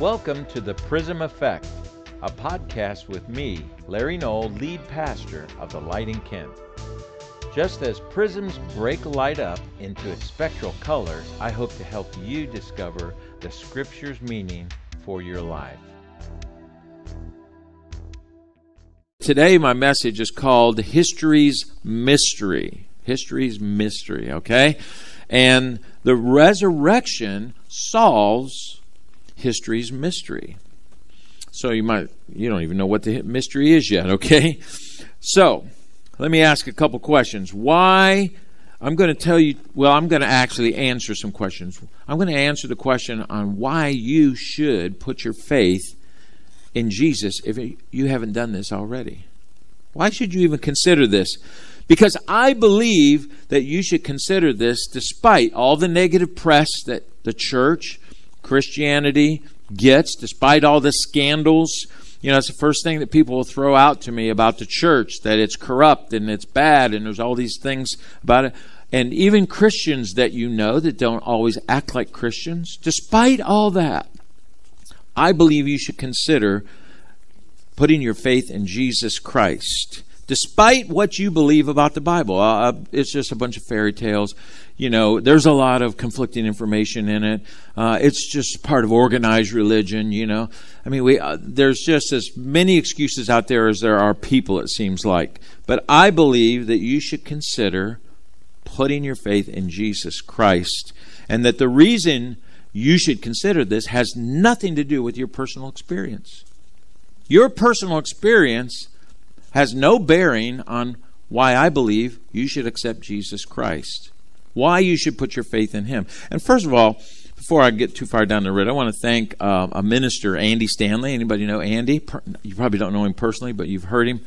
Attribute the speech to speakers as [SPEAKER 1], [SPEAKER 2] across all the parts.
[SPEAKER 1] Welcome to the Prism Effect, a podcast with me, Larry Knoll, lead pastor of the Light in Kent. Just as prisms break light up into its spectral colors, I hope to help you discover the Scripture's meaning for your life. Today, my message is called History's Mystery. History's Mystery, okay? And the resurrection solves history's mystery. So you might, you don't even know what the mystery is yet, okay? So let me ask a couple questions. Why? I'm going to tell you, well, I'm going to actually answer some questions. I'm going to answer the question on why you should put your faith in Jesus if you haven't done this already. Why should you even consider this? Because I believe that you should consider this despite all the negative press that the church, Christianity gets, despite all the scandals. You know, it's the first thing that people will throw out to me about the church that it's corrupt and it's bad and there's all these things about it. And even Christians that you know that don't always act like Christians, despite all that, I believe you should consider putting your faith in Jesus Christ despite what you believe about the Bible. Uh, it's just a bunch of fairy tales. You know, there's a lot of conflicting information in it. Uh, it's just part of organized religion. You know, I mean, we uh, there's just as many excuses out there as there are people. It seems like, but I believe that you should consider putting your faith in Jesus Christ, and that the reason you should consider this has nothing to do with your personal experience. Your personal experience has no bearing on why I believe you should accept Jesus Christ, why you should put your faith in Him. And first of all, before I get too far down the road, I want to thank uh, a minister, Andy Stanley. Anybody know Andy? You probably don't know him personally, but you've heard him.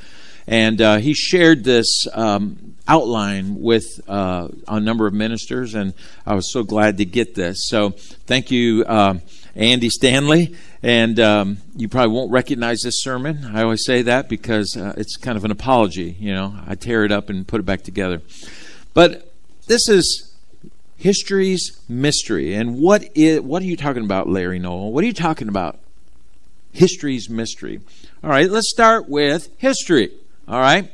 [SPEAKER 1] And uh, he shared this um, outline with uh, a number of ministers, and I was so glad to get this. So thank you, uh, Andy Stanley. And um, you probably won't recognize this sermon. I always say that because uh, it's kind of an apology. You know, I tear it up and put it back together. But this is history's mystery. And what is what are you talking about, Larry Knoll? What are you talking about? History's mystery. All right, let's start with history. All right,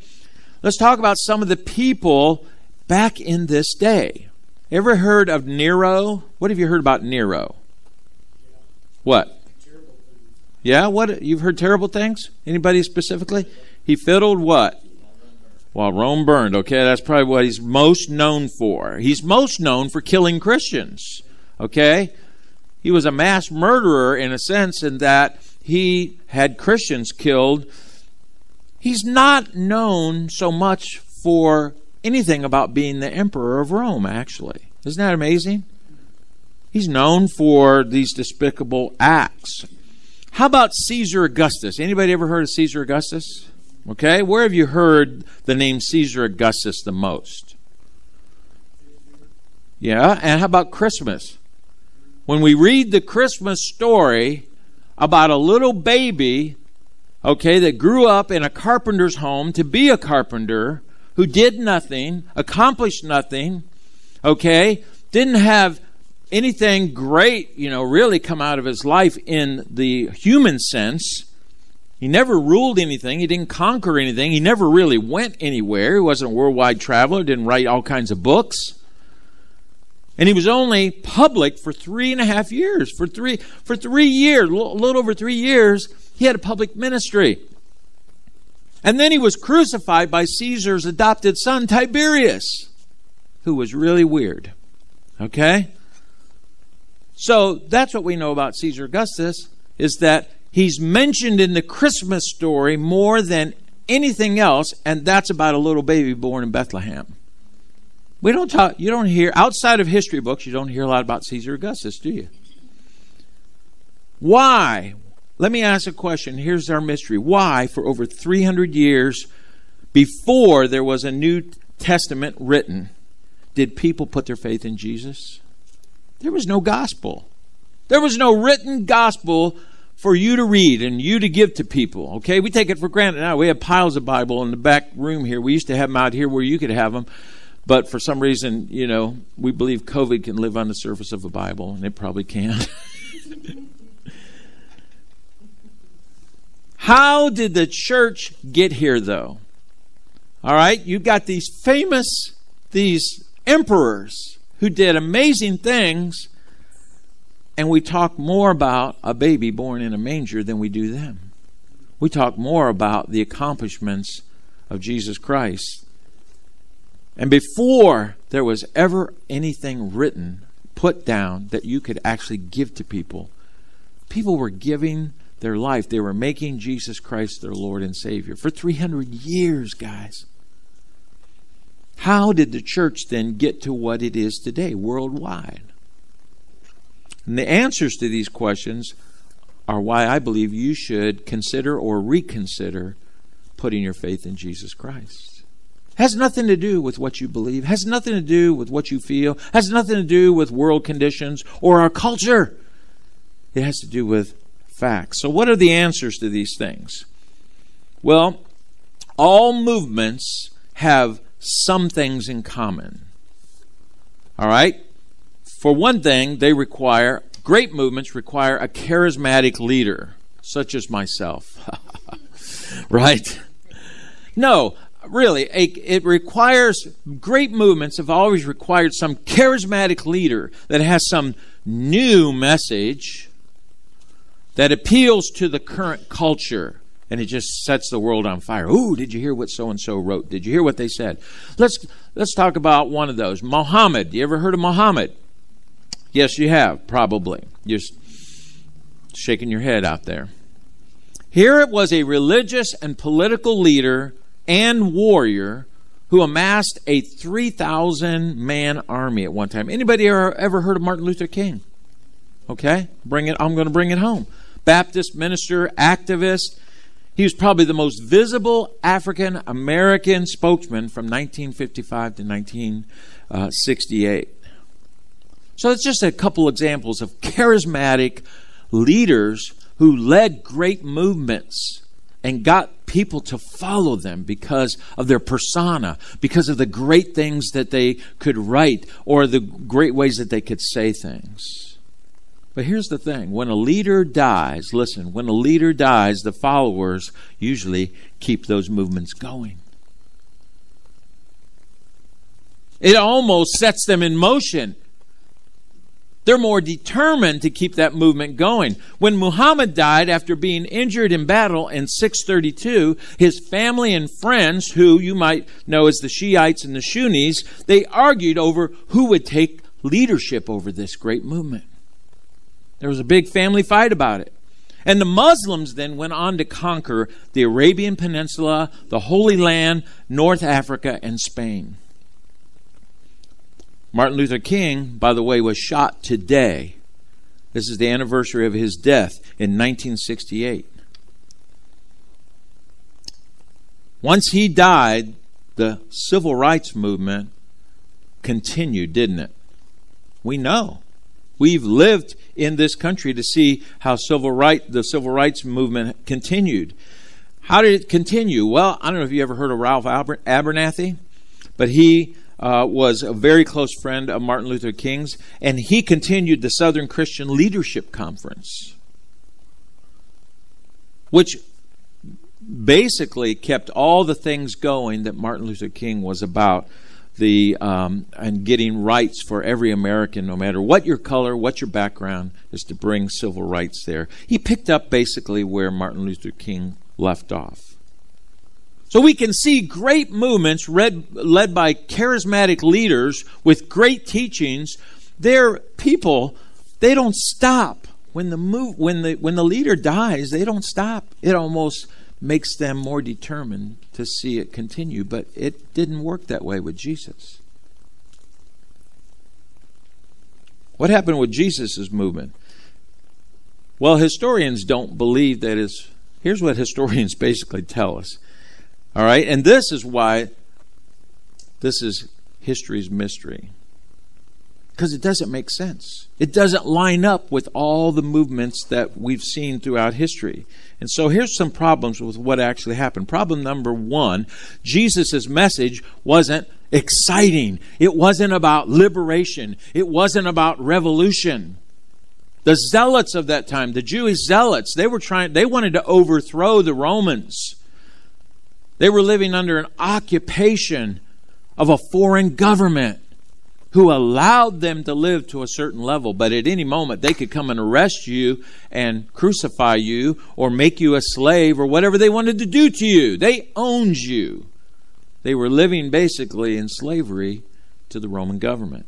[SPEAKER 1] let's talk about some of the people back in this day. Ever heard of Nero? What have you heard about Nero? What? Yeah, what you've heard terrible things? Anybody specifically? He fiddled what? While Rome burned. Okay, that's probably what he's most known for. He's most known for killing Christians. Okay? He was a mass murderer in a sense in that he had Christians killed. He's not known so much for anything about being the emperor of Rome, actually. Isn't that amazing? He's known for these despicable acts how about Caesar Augustus? Anybody ever heard of Caesar Augustus? Okay, where have you heard the name Caesar Augustus the most? Yeah, and how about Christmas? When we read the Christmas story about a little baby, okay, that grew up in a carpenter's home to be a carpenter, who did nothing, accomplished nothing, okay, didn't have anything great, you know, really come out of his life in the human sense. He never ruled anything. He didn't conquer anything. He never really went anywhere. He wasn't a worldwide traveler, didn't write all kinds of books. And he was only public for three and a half years. For three, for three years, a little over three years, he had a public ministry. And then he was crucified by Caesar's adopted son, Tiberius, who was really weird. Okay? So that's what we know about Caesar Augustus is that he's mentioned in the Christmas story more than anything else, and that's about a little baby born in Bethlehem. We don't talk, you don't hear, outside of history books, you don't hear a lot about Caesar Augustus, do you? Why? Let me ask a question. Here's our mystery. Why, for over 300 years before there was a New Testament written, did people put their faith in Jesus? There was no gospel. There was no written gospel for you to read and you to give to people. Okay, we take it for granted now. We have piles of Bible in the back room here. We used to have them out here where you could have them, but for some reason, you know, we believe COVID can live on the surface of a Bible, and it probably can. How did the church get here, though? All right, you got these famous, these emperors who did amazing things, and we talk more about a baby born in a manger than we do them. We talk more about the accomplishments of Jesus Christ. And before there was ever anything written, put down that you could actually give to people, people were giving their life. They were making Jesus Christ their Lord and Savior for 300 years, guys. How did the church then get to what it is today worldwide? And the answers to these questions are why I believe you should consider or reconsider putting your faith in Jesus Christ. Has nothing to do with what you believe, has nothing to do with what you feel, has nothing to do with world conditions or our culture. It has to do with facts. So, what are the answers to these things? Well, all movements have some things in common. All right? For one thing, they require, great movements require a charismatic leader, such as myself. right? No, really, it requires, great movements have always required some charismatic leader that has some new message that appeals to the current culture and it just sets the world on fire. Ooh, did you hear what so and so wrote? Did you hear what they said? Let's let's talk about one of those. Muhammad. You ever heard of Muhammad? Yes, you have, probably. Just shaking your head out there. Here it was a religious and political leader and warrior who amassed a 3,000 man army at one time. Anybody ever heard of Martin Luther King? Okay, bring it. I'm going to bring it home. Baptist minister, activist. He was probably the most visible African American spokesman from 1955 to 1968. So it's just a couple examples of charismatic leaders who led great movements and got people to follow them because of their persona, because of the great things that they could write or the great ways that they could say things. But here's the thing when a leader dies, listen, when a leader dies, the followers usually keep those movements going. It almost sets them in motion. They're more determined to keep that movement going. When Muhammad died after being injured in battle in 632, his family and friends, who you might know as the Shiites and the Sunnis, they argued over who would take leadership over this great movement. There was a big family fight about it. And the Muslims then went on to conquer the Arabian Peninsula, the Holy Land, North Africa, and Spain. Martin Luther King, by the way, was shot today. This is the anniversary of his death in 1968. Once he died, the civil rights movement continued, didn't it? We know. We've lived in this country to see how civil right the civil rights movement continued. How did it continue? Well, I don't know if you ever heard of Ralph Abernathy, but he uh, was a very close friend of Martin Luther King's, and he continued the Southern Christian Leadership Conference, which basically kept all the things going that Martin Luther King was about the um, and getting rights for every American, no matter what your color, what your background, is to bring civil rights there. He picked up basically where Martin Luther King left off. So we can see great movements read, led by charismatic leaders with great teachings. Their people, they don't stop. When the move when the when the leader dies, they don't stop. It almost makes them more determined to see it continue. But it didn't work that way with Jesus. What happened with Jesus' movement? Well, historians don't believe that is. Here's what historians basically tell us. All right, and this is why this is history's mystery because it doesn't make sense. It doesn't line up with all the movements that we've seen throughout history. And so here's some problems with what actually happened. Problem number one Jesus' message wasn't exciting, it wasn't about liberation, it wasn't about revolution. The zealots of that time, the Jewish zealots, they were trying they wanted to overthrow the Romans. They were living under an occupation of a foreign government who allowed them to live to a certain level, but at any moment they could come and arrest you and crucify you or make you a slave or whatever they wanted to do to you. They owned you. They were living basically in slavery to the Roman government.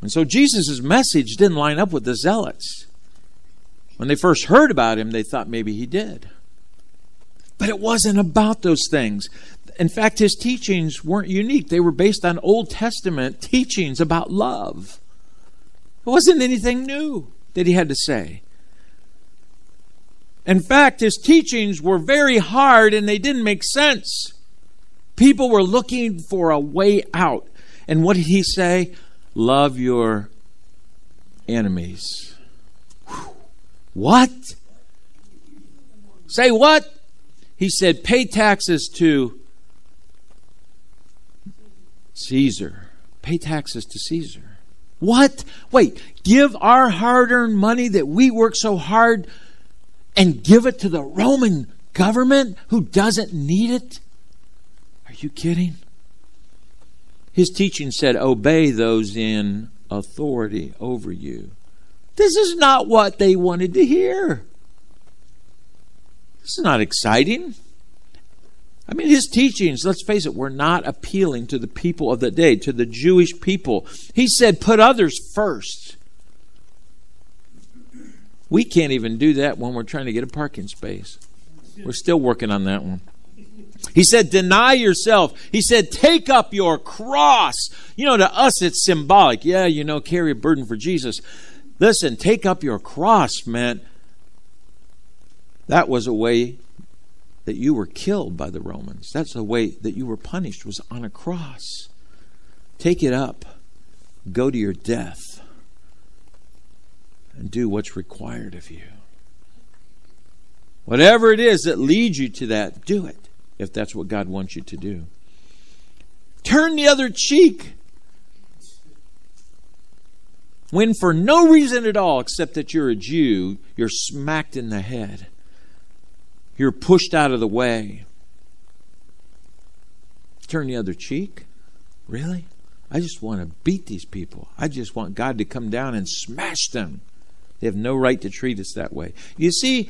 [SPEAKER 1] And so Jesus' message didn't line up with the zealots. When they first heard about him, they thought maybe he did. But it wasn't about those things. In fact, his teachings weren't unique, they were based on Old Testament teachings about love. It wasn't anything new that he had to say. In fact, his teachings were very hard and they didn't make sense. People were looking for a way out. And what did he say? Love your enemies. What? Say what? He said, pay taxes to Caesar. Pay taxes to Caesar. What? Wait, give our hard earned money that we work so hard and give it to the Roman government who doesn't need it? Are you kidding? His teaching said, Obey those in authority over you. This is not what they wanted to hear. This is not exciting. I mean, his teachings, let's face it, were not appealing to the people of the day, to the Jewish people. He said, put others first. We can't even do that when we're trying to get a parking space. We're still working on that one. He said, deny yourself. He said, take up your cross. You know, to us, it's symbolic. Yeah, you know, carry a burden for Jesus. Listen, take up your cross meant that was a way that you were killed by the Romans. That's the way that you were punished, was on a cross. Take it up. Go to your death. And do what's required of you. Whatever it is that leads you to that, do it if that's what God wants you to do. Turn the other cheek. When for no reason at all, except that you're a Jew, you're smacked in the head. You're pushed out of the way. Turn the other cheek? Really? I just want to beat these people. I just want God to come down and smash them. They have no right to treat us that way. You see,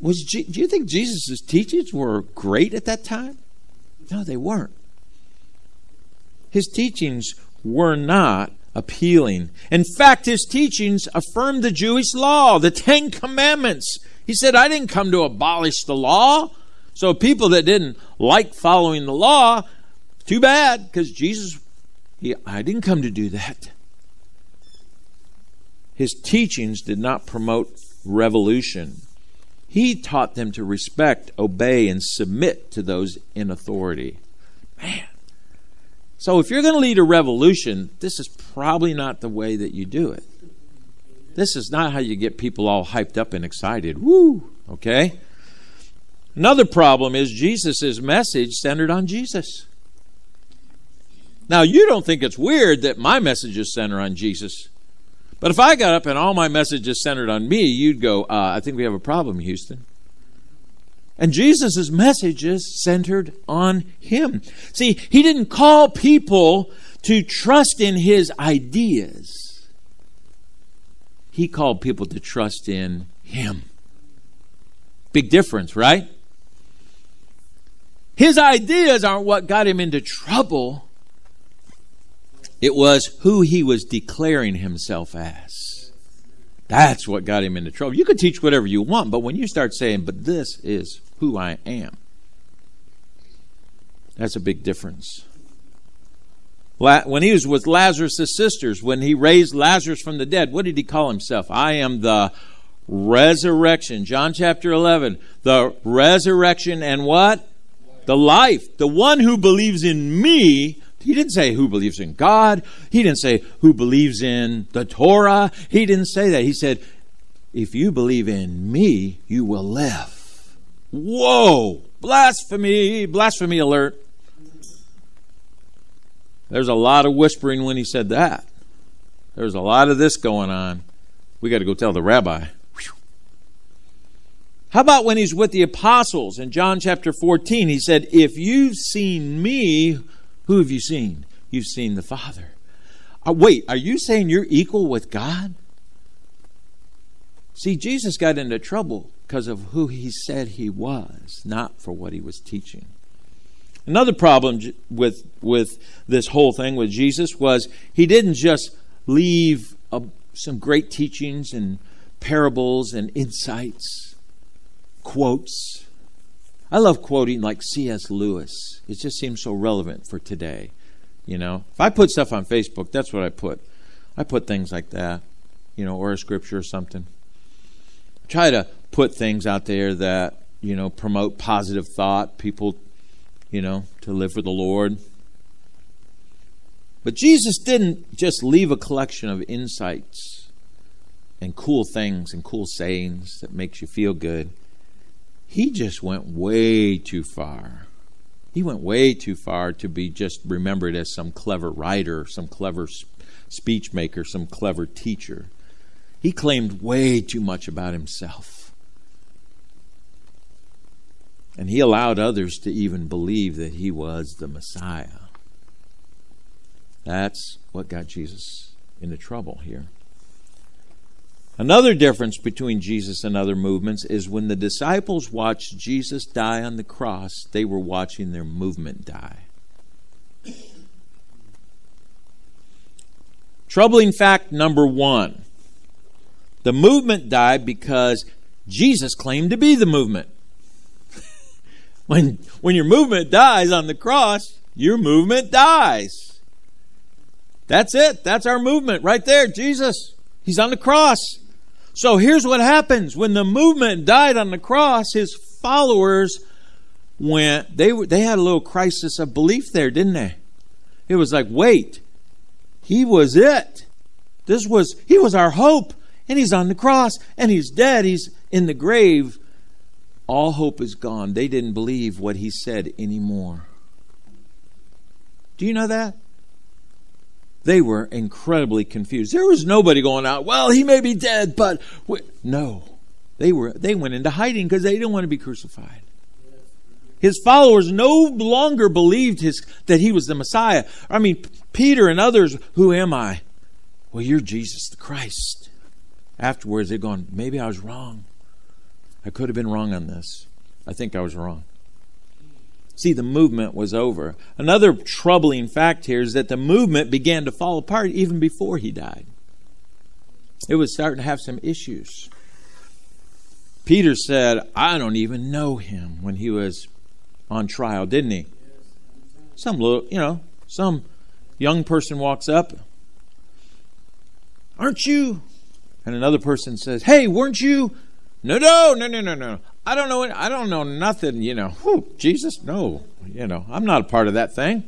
[SPEAKER 1] was do you think Jesus' teachings were great at that time? No, they weren't. His teachings were not appealing. In fact, his teachings affirmed the Jewish law, the Ten Commandments. He said, I didn't come to abolish the law. So people that didn't like following the law, too bad, because Jesus, he, I didn't come to do that. His teachings did not promote revolution. He taught them to respect, obey, and submit to those in authority. Man. So if you're going to lead a revolution, this is probably not the way that you do it. This is not how you get people all hyped up and excited. Woo! Okay? Another problem is Jesus' message centered on Jesus. Now, you don't think it's weird that my message is centered on Jesus. But if I got up and all my messages centered on me, you'd go, uh, I think we have a problem, Houston. And Jesus' messages centered on him. See, he didn't call people to trust in his ideas, he called people to trust in him. Big difference, right? His ideas aren't what got him into trouble. It was who he was declaring himself as. That's what got him into trouble. You can teach whatever you want, but when you start saying, but this is who I am, that's a big difference. When he was with Lazarus' sisters, when he raised Lazarus from the dead, what did he call himself? I am the resurrection. John chapter 11. The resurrection and what? The life. The one who believes in me he didn't say who believes in God. He didn't say who believes in the Torah. He didn't say that. He said, if you believe in me, you will live. Whoa! Blasphemy! Blasphemy alert. There's a lot of whispering when he said that. There's a lot of this going on. We got to go tell the rabbi. How about when he's with the apostles in John chapter 14? He said, If you've seen me, who have you seen? You've seen the Father. Uh, wait, are you saying you're equal with God? See, Jesus got into trouble because of who he said he was, not for what he was teaching. Another problem with with this whole thing with Jesus was he didn't just leave a, some great teachings and parables and insights, quotes. I love quoting like C.S. Lewis. It just seems so relevant for today. You know, if I put stuff on Facebook, that's what I put. I put things like that, you know, or a scripture or something. I try to put things out there that you know promote positive thought. People, you know, to live for the Lord. But Jesus didn't just leave a collection of insights and cool things and cool sayings that makes you feel good. He just went way too far. He went way too far to be just remembered as some clever writer, some clever speech maker, some clever teacher. He claimed way too much about himself. And he allowed others to even believe that he was the Messiah. That's what got Jesus into trouble here. Another difference between Jesus and other movements is when the disciples watched Jesus die on the cross, they were watching their movement die. Troubling fact number one the movement died because Jesus claimed to be the movement. When, when your movement dies on the cross, your movement dies. That's it. That's our movement right there. Jesus. He's on the cross. So here's what happens when the movement died on the cross, his followers went, they, they had a little crisis of belief there, didn't they? It was like, wait, he was it. This was, he was our hope, and he's on the cross, and he's dead, he's in the grave. All hope is gone. They didn't believe what he said anymore. Do you know that? They were incredibly confused. There was nobody going out, well, he may be dead, but no. They were they went into hiding because they didn't want to be crucified. His followers no longer believed his that he was the Messiah. I mean, Peter and others, who am I? Well, you're Jesus the Christ. Afterwards, they're going, maybe I was wrong. I could have been wrong on this. I think I was wrong. See, the movement was over. Another troubling fact here is that the movement began to fall apart even before he died. It was starting to have some issues. Peter said, I don't even know him when he was on trial, didn't he? Some little, you know, some young person walks up, Aren't you? And another person says, Hey, weren't you? No, no, no, no, no, no. I don't know. I don't know nothing. You know, whew, Jesus, no. You know, I'm not a part of that thing.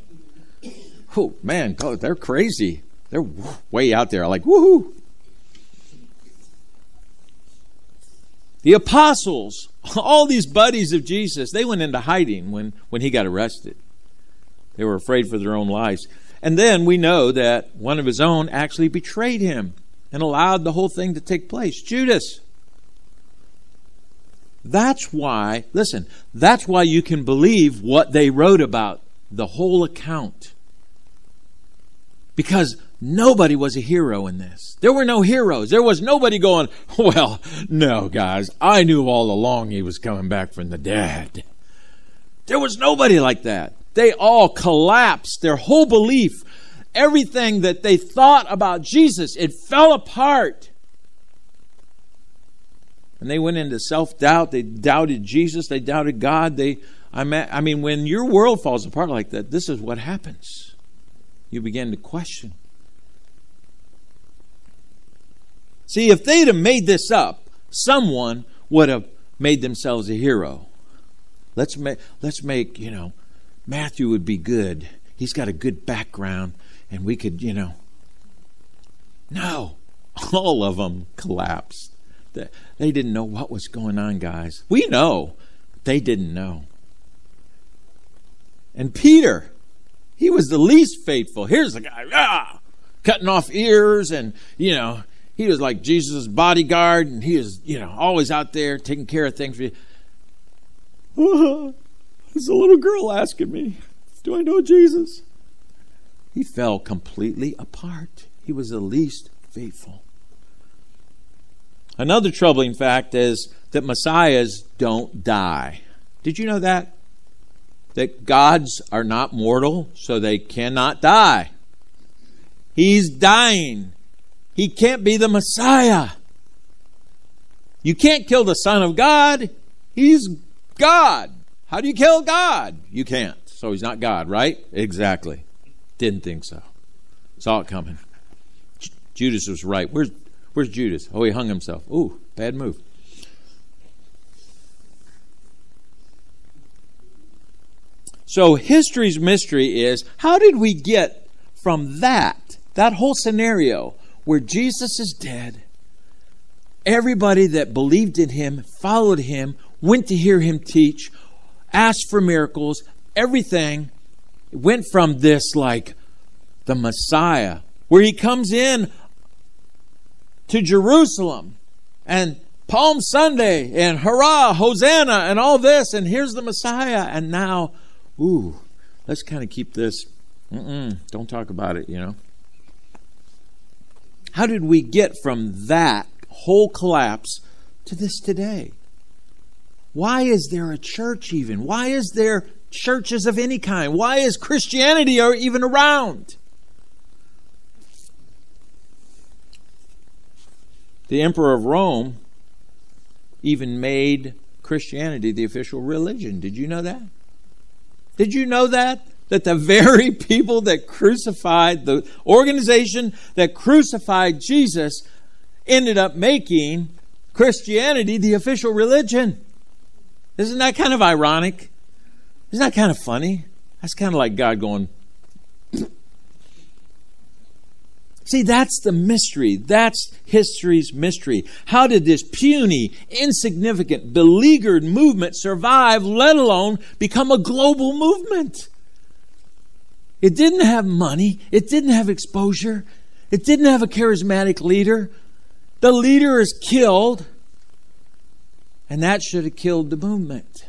[SPEAKER 1] Oh man, God, they're crazy. They're way out there. Like woohoo. The apostles, all these buddies of Jesus, they went into hiding when, when he got arrested. They were afraid for their own lives. And then we know that one of his own actually betrayed him and allowed the whole thing to take place. Judas. That's why, listen, that's why you can believe what they wrote about, the whole account. Because nobody was a hero in this. There were no heroes. There was nobody going, well, no, guys, I knew all along he was coming back from the dead. There was nobody like that. They all collapsed. Their whole belief, everything that they thought about Jesus, it fell apart and they went into self doubt. They doubted Jesus. They doubted God. They, I mean, when your world falls apart like that, this is what happens. You begin to question. See, if they'd have made this up, someone would have made themselves a hero. Let's make, let's make, you know, Matthew would be good. He's got a good background, and we could, you know. No, all of them collapsed. They didn't know what was going on, guys. We know. They didn't know. And Peter, he was the least faithful. Here's the guy. Ah! cutting off ears, and, you know, he was like Jesus' bodyguard, and he was, you know, always out there taking care of things for you. there's a little girl asking me, Do I know Jesus? He fell completely apart. He was the least faithful. Another troubling fact is that messiahs don't die. Did you know that? That gods are not mortal, so they cannot die. He's dying. He can't be the Messiah. You can't kill the Son of God. He's God. How do you kill God? You can't. So he's not God, right? Exactly. Didn't think so. Saw it coming. Judas was right. Where's Where's Judas? Oh, he hung himself. Ooh, bad move. So history's mystery is how did we get from that, that whole scenario where Jesus is dead, everybody that believed in him, followed him, went to hear him teach, asked for miracles, everything went from this like the Messiah, where he comes in to Jerusalem and Palm Sunday and hurrah, Hosanna, and all this, and here's the Messiah. And now, ooh, let's kind of keep this. Mm-mm, don't talk about it, you know. How did we get from that whole collapse to this today? Why is there a church even? Why is there churches of any kind? Why is Christianity even around? The Emperor of Rome even made Christianity the official religion. Did you know that? Did you know that? That the very people that crucified, the organization that crucified Jesus, ended up making Christianity the official religion. Isn't that kind of ironic? Isn't that kind of funny? That's kind of like God going, See, that's the mystery. That's history's mystery. How did this puny, insignificant, beleaguered movement survive, let alone become a global movement? It didn't have money. It didn't have exposure. It didn't have a charismatic leader. The leader is killed, and that should have killed the movement.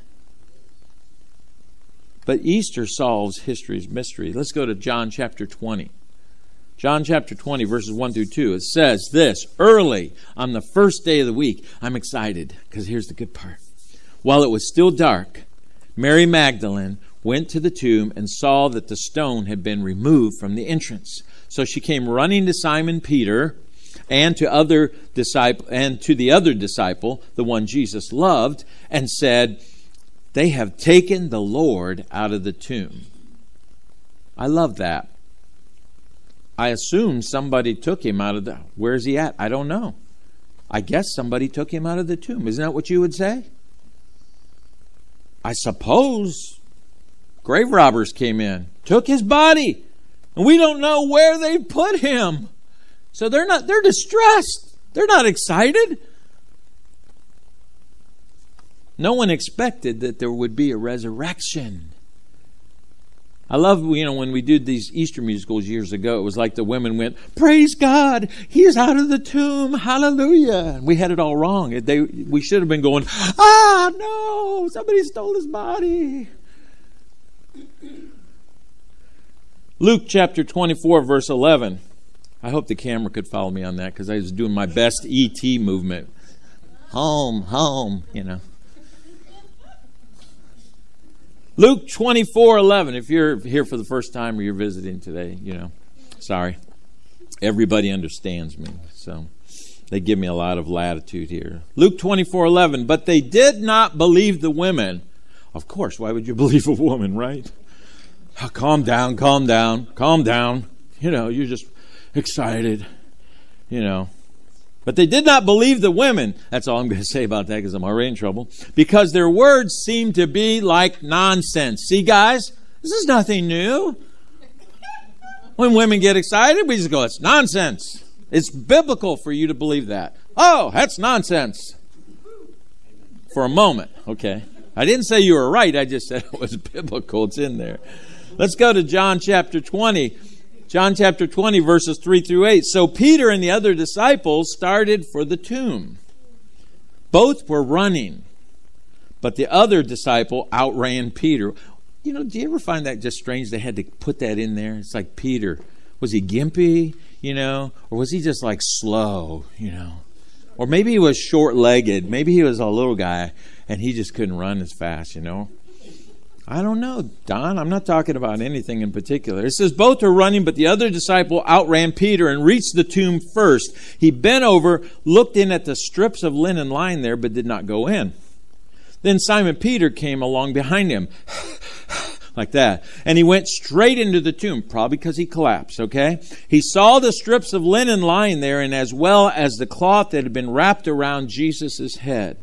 [SPEAKER 1] But Easter solves history's mystery. Let's go to John chapter 20. John chapter 20, verses 1 through 2, it says this early on the first day of the week. I'm excited because here's the good part. While it was still dark, Mary Magdalene went to the tomb and saw that the stone had been removed from the entrance. So she came running to Simon Peter and to other disciple and to the other disciple, the one Jesus loved, and said, "They have taken the Lord out of the tomb." I love that. I assume somebody took him out of the. Where's he at? I don't know. I guess somebody took him out of the tomb. Isn't that what you would say? I suppose grave robbers came in, took his body, and we don't know where they put him. So they're not they're distressed. They're not excited. No one expected that there would be a resurrection. I love, you know, when we did these Easter musicals years ago, it was like the women went, Praise God, He's out of the tomb, hallelujah. And we had it all wrong. They, we should have been going, Ah, no, somebody stole his body. Luke chapter 24, verse 11. I hope the camera could follow me on that because I was doing my best ET movement. Home, home, you know. Luke 24 11. If you're here for the first time or you're visiting today, you know, sorry. Everybody understands me. So they give me a lot of latitude here. Luke 24 11. But they did not believe the women. Of course, why would you believe a woman, right? Oh, calm down, calm down, calm down. You know, you're just excited. You know, but they did not believe the women. That's all I'm going to say about that because I'm already in trouble. Because their words seemed to be like nonsense. See, guys, this is nothing new. When women get excited, we just go, it's nonsense. It's biblical for you to believe that. Oh, that's nonsense. For a moment, okay. I didn't say you were right, I just said it was biblical. It's in there. Let's go to John chapter 20. John chapter 20, verses 3 through 8. So Peter and the other disciples started for the tomb. Both were running, but the other disciple outran Peter. You know, do you ever find that just strange they had to put that in there? It's like Peter. Was he gimpy, you know, or was he just like slow, you know? Or maybe he was short legged. Maybe he was a little guy and he just couldn't run as fast, you know? I don't know, Don. I'm not talking about anything in particular. It says both are running, but the other disciple outran Peter and reached the tomb first. He bent over, looked in at the strips of linen lying there, but did not go in. Then Simon Peter came along behind him, like that, and he went straight into the tomb, probably because he collapsed, okay? He saw the strips of linen lying there, and as well as the cloth that had been wrapped around Jesus' head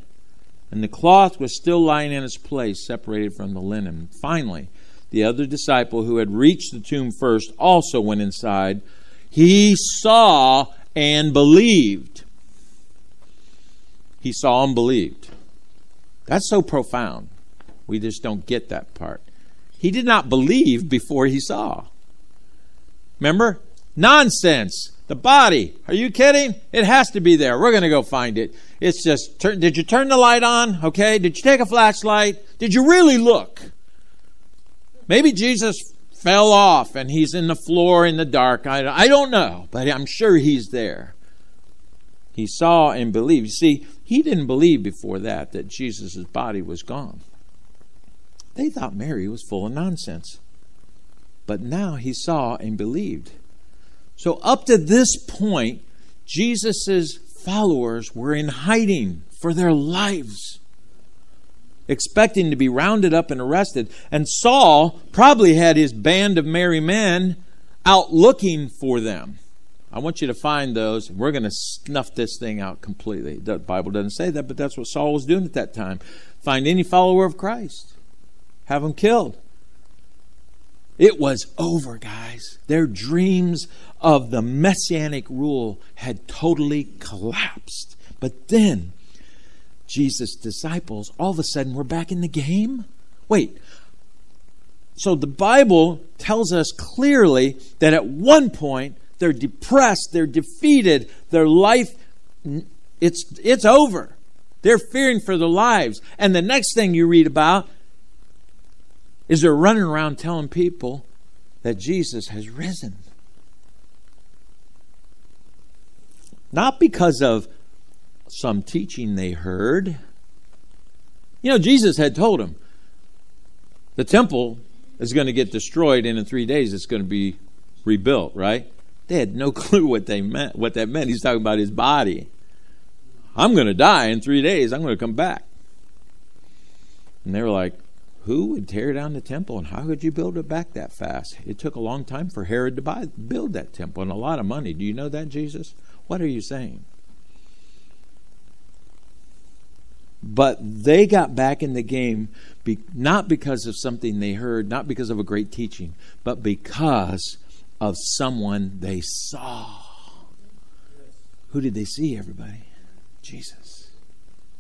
[SPEAKER 1] and the cloth was still lying in its place, separated from the linen. Finally, the other disciple who had reached the tomb first also went inside. He saw and believed. He saw and believed. That's so profound. We just don't get that part. He did not believe before he saw. Remember? Nonsense. The body. Are you kidding? It has to be there. We're going to go find it. It's just, turn, did you turn the light on? Okay. Did you take a flashlight? Did you really look? Maybe Jesus fell off and he's in the floor in the dark. I, I don't know, but I'm sure he's there. He saw and believed. You see, he didn't believe before that that Jesus' body was gone. They thought Mary was full of nonsense. But now he saw and believed. So, up to this point, Jesus' followers were in hiding for their lives, expecting to be rounded up and arrested. And Saul probably had his band of merry men out looking for them. I want you to find those. We're going to snuff this thing out completely. The Bible doesn't say that, but that's what Saul was doing at that time. Find any follower of Christ, have them killed. It was over, guys. Their dreams of the messianic rule had totally collapsed. But then, Jesus' disciples all of a sudden were back in the game. Wait. So the Bible tells us clearly that at one point they're depressed, they're defeated, their life it's it's over. They're fearing for their lives. And the next thing you read about is they're running around telling people that Jesus has risen. Not because of some teaching they heard. You know, Jesus had told them the temple is going to get destroyed and in three days it's going to be rebuilt, right? They had no clue what they meant what that meant. He's talking about his body. I'm going to die in three days. I'm going to come back. And they were like, who would tear down the temple and how could you build it back that fast? It took a long time for Herod to buy, build that temple and a lot of money. Do you know that, Jesus? What are you saying? But they got back in the game be, not because of something they heard, not because of a great teaching, but because of someone they saw. Who did they see, everybody? Jesus.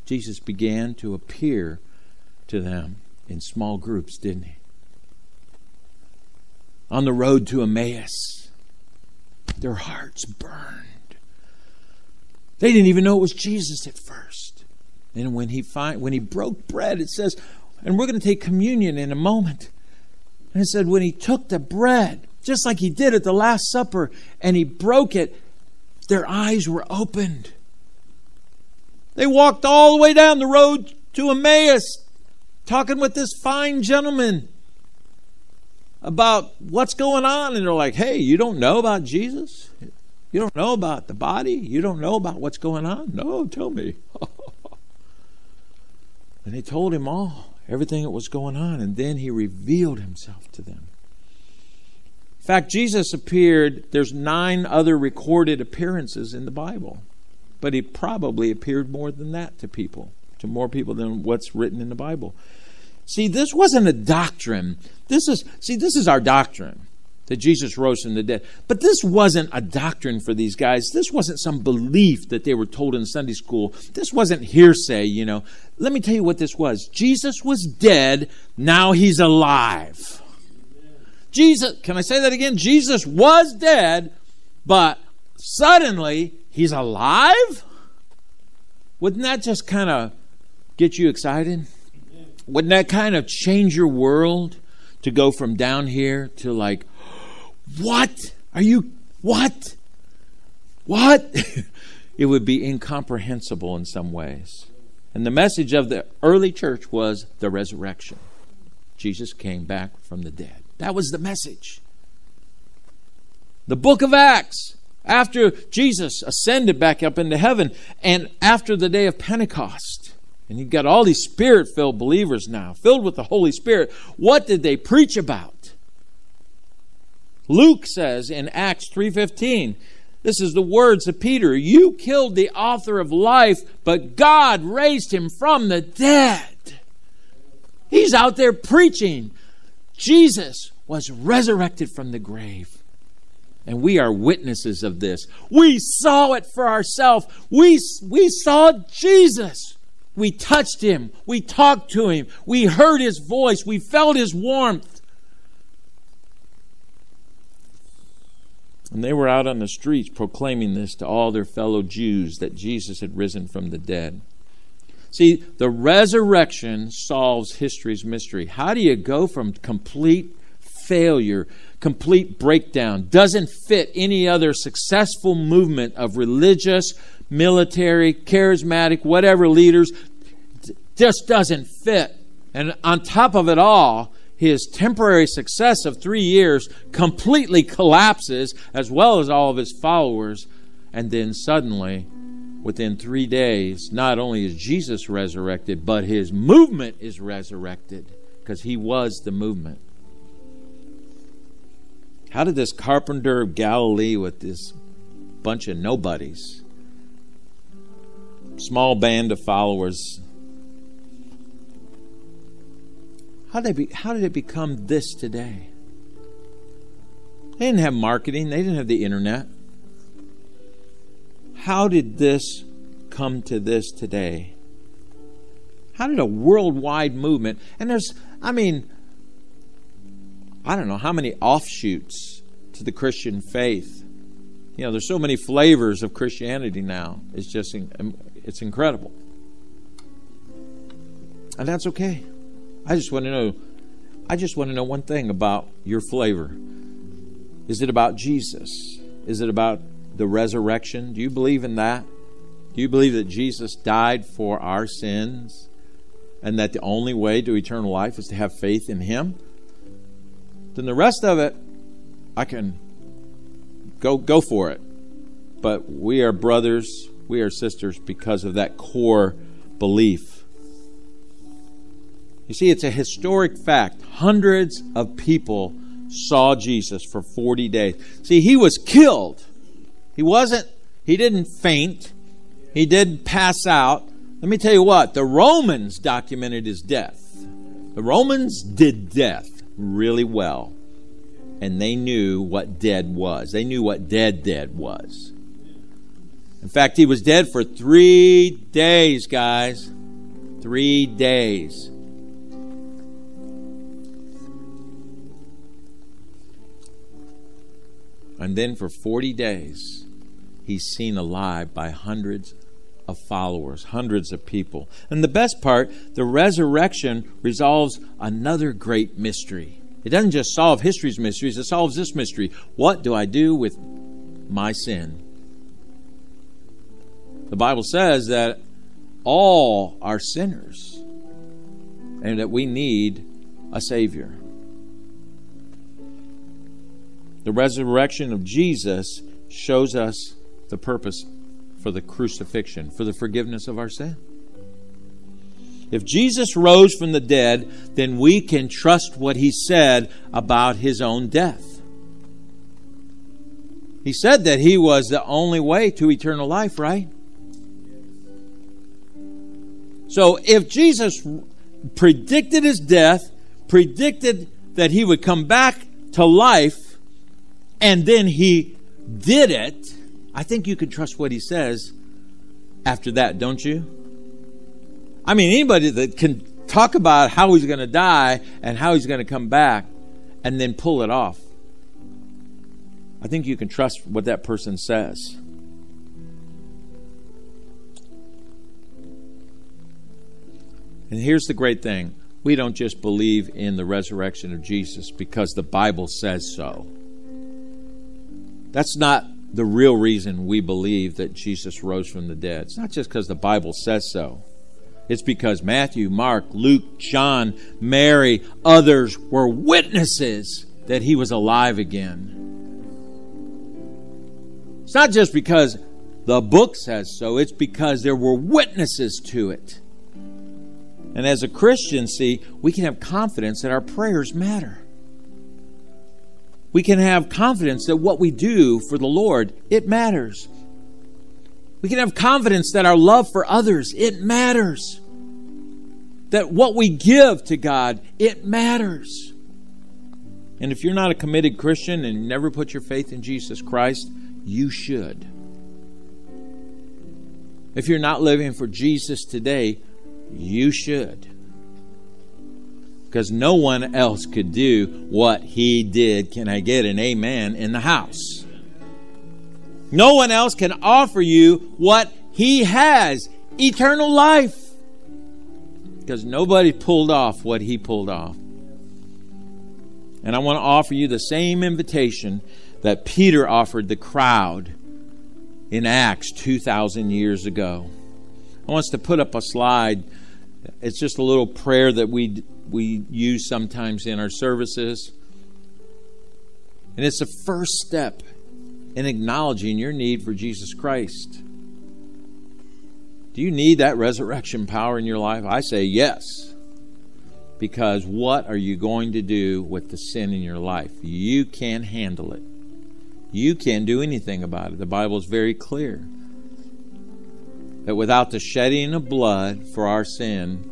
[SPEAKER 1] Jesus began to appear to them in small groups, didn't he? On the road to Emmaus, their hearts burned. They didn't even know it was Jesus at first. And when he find, when he broke bread, it says, and we're going to take communion in a moment. And it said, when he took the bread, just like he did at the Last Supper, and he broke it, their eyes were opened. They walked all the way down the road to Emmaus, talking with this fine gentleman about what's going on. And they're like, hey, you don't know about Jesus? You don't know about the body? You don't know about what's going on? No, tell me. and they told him all, everything that was going on. And then he revealed himself to them. In fact, Jesus appeared, there's nine other recorded appearances in the Bible, but he probably appeared more than that to people to more people than what's written in the Bible. See, this wasn't a doctrine. This is see, this is our doctrine that Jesus rose from the dead. But this wasn't a doctrine for these guys. This wasn't some belief that they were told in Sunday school. This wasn't hearsay, you know. Let me tell you what this was. Jesus was dead, now he's alive. Jesus, can I say that again? Jesus was dead, but suddenly he's alive? Wouldn't that just kind of get you excited? Wouldn't that kind of change your world to go from down here to like, what? Are you, what? What? it would be incomprehensible in some ways. And the message of the early church was the resurrection. Jesus came back from the dead. That was the message. The book of Acts, after Jesus ascended back up into heaven, and after the day of Pentecost, and you've got all these spirit filled believers now, filled with the Holy Spirit, what did they preach about? Luke says in Acts 3:15, this is the words of Peter, you killed the author of life, but God raised him from the dead. He's out there preaching. Jesus was resurrected from the grave. And we are witnesses of this. We saw it for ourselves. We, we saw Jesus. We touched him. We talked to him. We heard his voice. We felt his warmth. And they were out on the streets proclaiming this to all their fellow Jews that Jesus had risen from the dead. See, the resurrection solves history's mystery. How do you go from complete failure, complete breakdown, doesn't fit any other successful movement of religious, military, charismatic, whatever leaders, just doesn't fit. And on top of it all, his temporary success of three years completely collapses, as well as all of his followers. And then suddenly, within three days, not only is Jesus resurrected, but his movement is resurrected because he was the movement. How did this carpenter of Galilee with this bunch of nobodies, small band of followers, how did, be, how did it become this today? They didn't have marketing, they didn't have the internet. How did this come to this today? How did a worldwide movement, and there's, I mean, I don't know how many offshoots to the Christian faith. You know, there's so many flavors of Christianity now. It's just, it's incredible. And that's okay. I just want to know, I just want to know one thing about your flavor. Is it about Jesus? Is it about the resurrection? Do you believe in that? Do you believe that Jesus died for our sins and that the only way to eternal life is to have faith in Him? Then the rest of it, I can go go for it. But we are brothers, we are sisters because of that core belief. You see, it's a historic fact. Hundreds of people saw Jesus for 40 days. See, he was killed he wasn't, he didn't faint. He didn't pass out. Let me tell you what, the Romans documented his death. The Romans did death really well. And they knew what dead was. They knew what dead dead was. In fact, he was dead for three days, guys. Three days. And then for 40 days, he's seen alive by hundreds of followers, hundreds of people. And the best part, the resurrection resolves another great mystery. It doesn't just solve history's mysteries, it solves this mystery. What do I do with my sin? The Bible says that all are sinners and that we need a Savior. The resurrection of Jesus shows us the purpose for the crucifixion, for the forgiveness of our sin. If Jesus rose from the dead, then we can trust what he said about his own death. He said that he was the only way to eternal life, right? So if Jesus predicted his death, predicted that he would come back to life, and then he did it, I think you can trust what he says after that, don't you? I mean, anybody that can talk about how he's going to die and how he's going to come back and then pull it off. I think you can trust what that person says. And here's the great thing we don't just believe in the resurrection of Jesus because the Bible says so. That's not the real reason we believe that Jesus rose from the dead. It's not just because the Bible says so. It's because Matthew, Mark, Luke, John, Mary, others were witnesses that he was alive again. It's not just because the book says so, it's because there were witnesses to it. And as a Christian, see, we can have confidence that our prayers matter. We can have confidence that what we do for the Lord, it matters. We can have confidence that our love for others, it matters. That what we give to God, it matters. And if you're not a committed Christian and never put your faith in Jesus Christ, you should. If you're not living for Jesus today, you should. Because no one else could do what he did. Can I get an amen in the house? No one else can offer you what he has eternal life. Because nobody pulled off what he pulled off. And I want to offer you the same invitation that Peter offered the crowd in Acts 2,000 years ago. I want us to put up a slide it's just a little prayer that we we use sometimes in our services. And it's the first step in acknowledging your need for Jesus Christ. Do you need that resurrection power in your life? I say yes. Because what are you going to do with the sin in your life? You can't handle it. You can't do anything about it. The Bible is very clear that without the shedding of blood for our sin,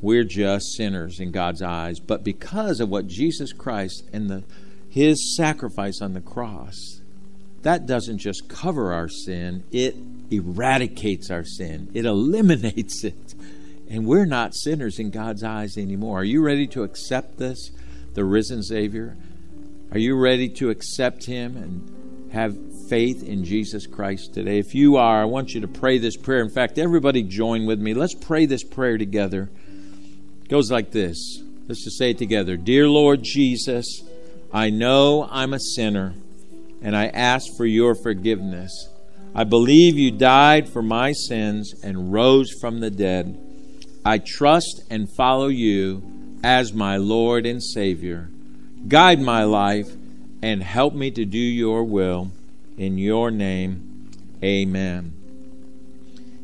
[SPEAKER 1] we're just sinners in God's eyes. But because of what Jesus Christ and the, his sacrifice on the cross, that doesn't just cover our sin, it eradicates our sin, it eliminates it. And we're not sinners in God's eyes anymore. Are you ready to accept this, the risen Savior? Are you ready to accept Him and have faith in Jesus Christ today? If you are, I want you to pray this prayer. In fact, everybody join with me. Let's pray this prayer together. It goes like this. Let's just say it together. Dear Lord Jesus, I know I'm a sinner and I ask for your forgiveness. I believe you died for my sins and rose from the dead. I trust and follow you as my Lord and Savior. Guide my life and help me to do your will. In your name, amen.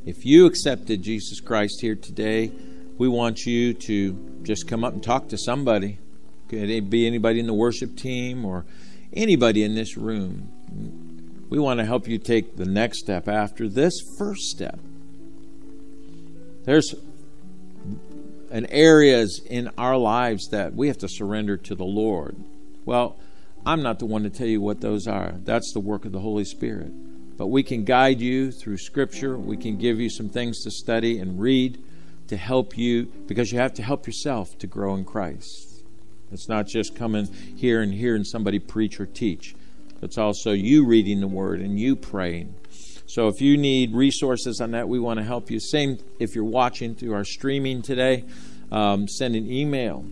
[SPEAKER 1] If you accepted Jesus Christ here today, we want you to just come up and talk to somebody. Could it be anybody in the worship team or anybody in this room? We want to help you take the next step after this first step. There's an areas in our lives that we have to surrender to the Lord. Well, I'm not the one to tell you what those are. That's the work of the Holy Spirit. But we can guide you through Scripture. We can give you some things to study and read to help you because you have to help yourself to grow in Christ. It's not just coming here and hearing somebody preach or teach. It's also you reading the Word and you praying. So if you need resources on that, we want to help you. Same if you're watching through our streaming today, um, send an email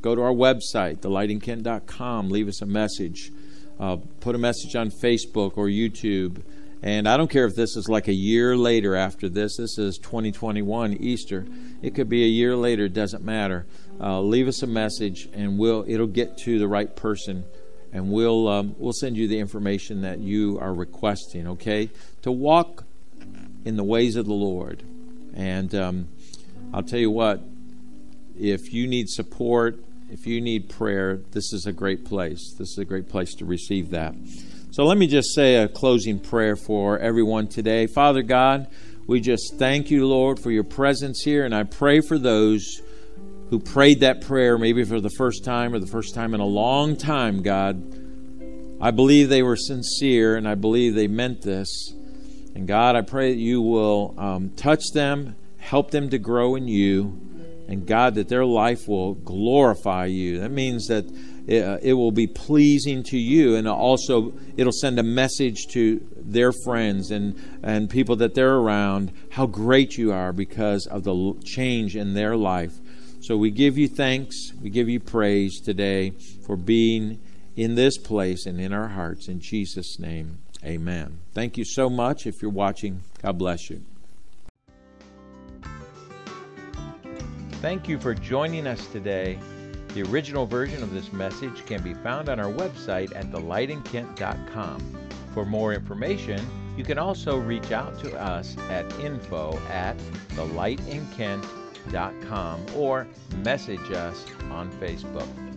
[SPEAKER 1] Go to our website, thelightinkent.com. Leave us a message. Uh, put a message on Facebook or YouTube. And I don't care if this is like a year later after this. This is 2021 Easter. It could be a year later. It doesn't matter. Uh, leave us a message, and we'll it'll get to the right person, and we'll um, we'll send you the information that you are requesting. Okay, to walk in the ways of the Lord. And um, I'll tell you what, if you need support if you need prayer, this is a great place. This is a great place to receive that. So let me just say a closing prayer for everyone today. Father God, we just thank you, Lord, for your presence here, and I pray for those who prayed that prayer maybe for the first time or the first time in a long time, God. I believe they were sincere, and I believe they meant this. And God, I pray that you will um, touch them, help them to grow in you And God, that their life will glorify you. That means that it, uh, will be pleasing to you, and also it'll send a message to their friends and, and people that they're around how great you are because of the change in their life. So we give you thanks, we give you praise today for being in this place and in our hearts. In Jesus' name, amen. Thank you so much. If you're watching, God bless you. Thank you for joining us today. The original version of this message can be found on our website at thelightinkent.com. For more information, you can also reach out to us at info at thelightinkent.com or message us on Facebook.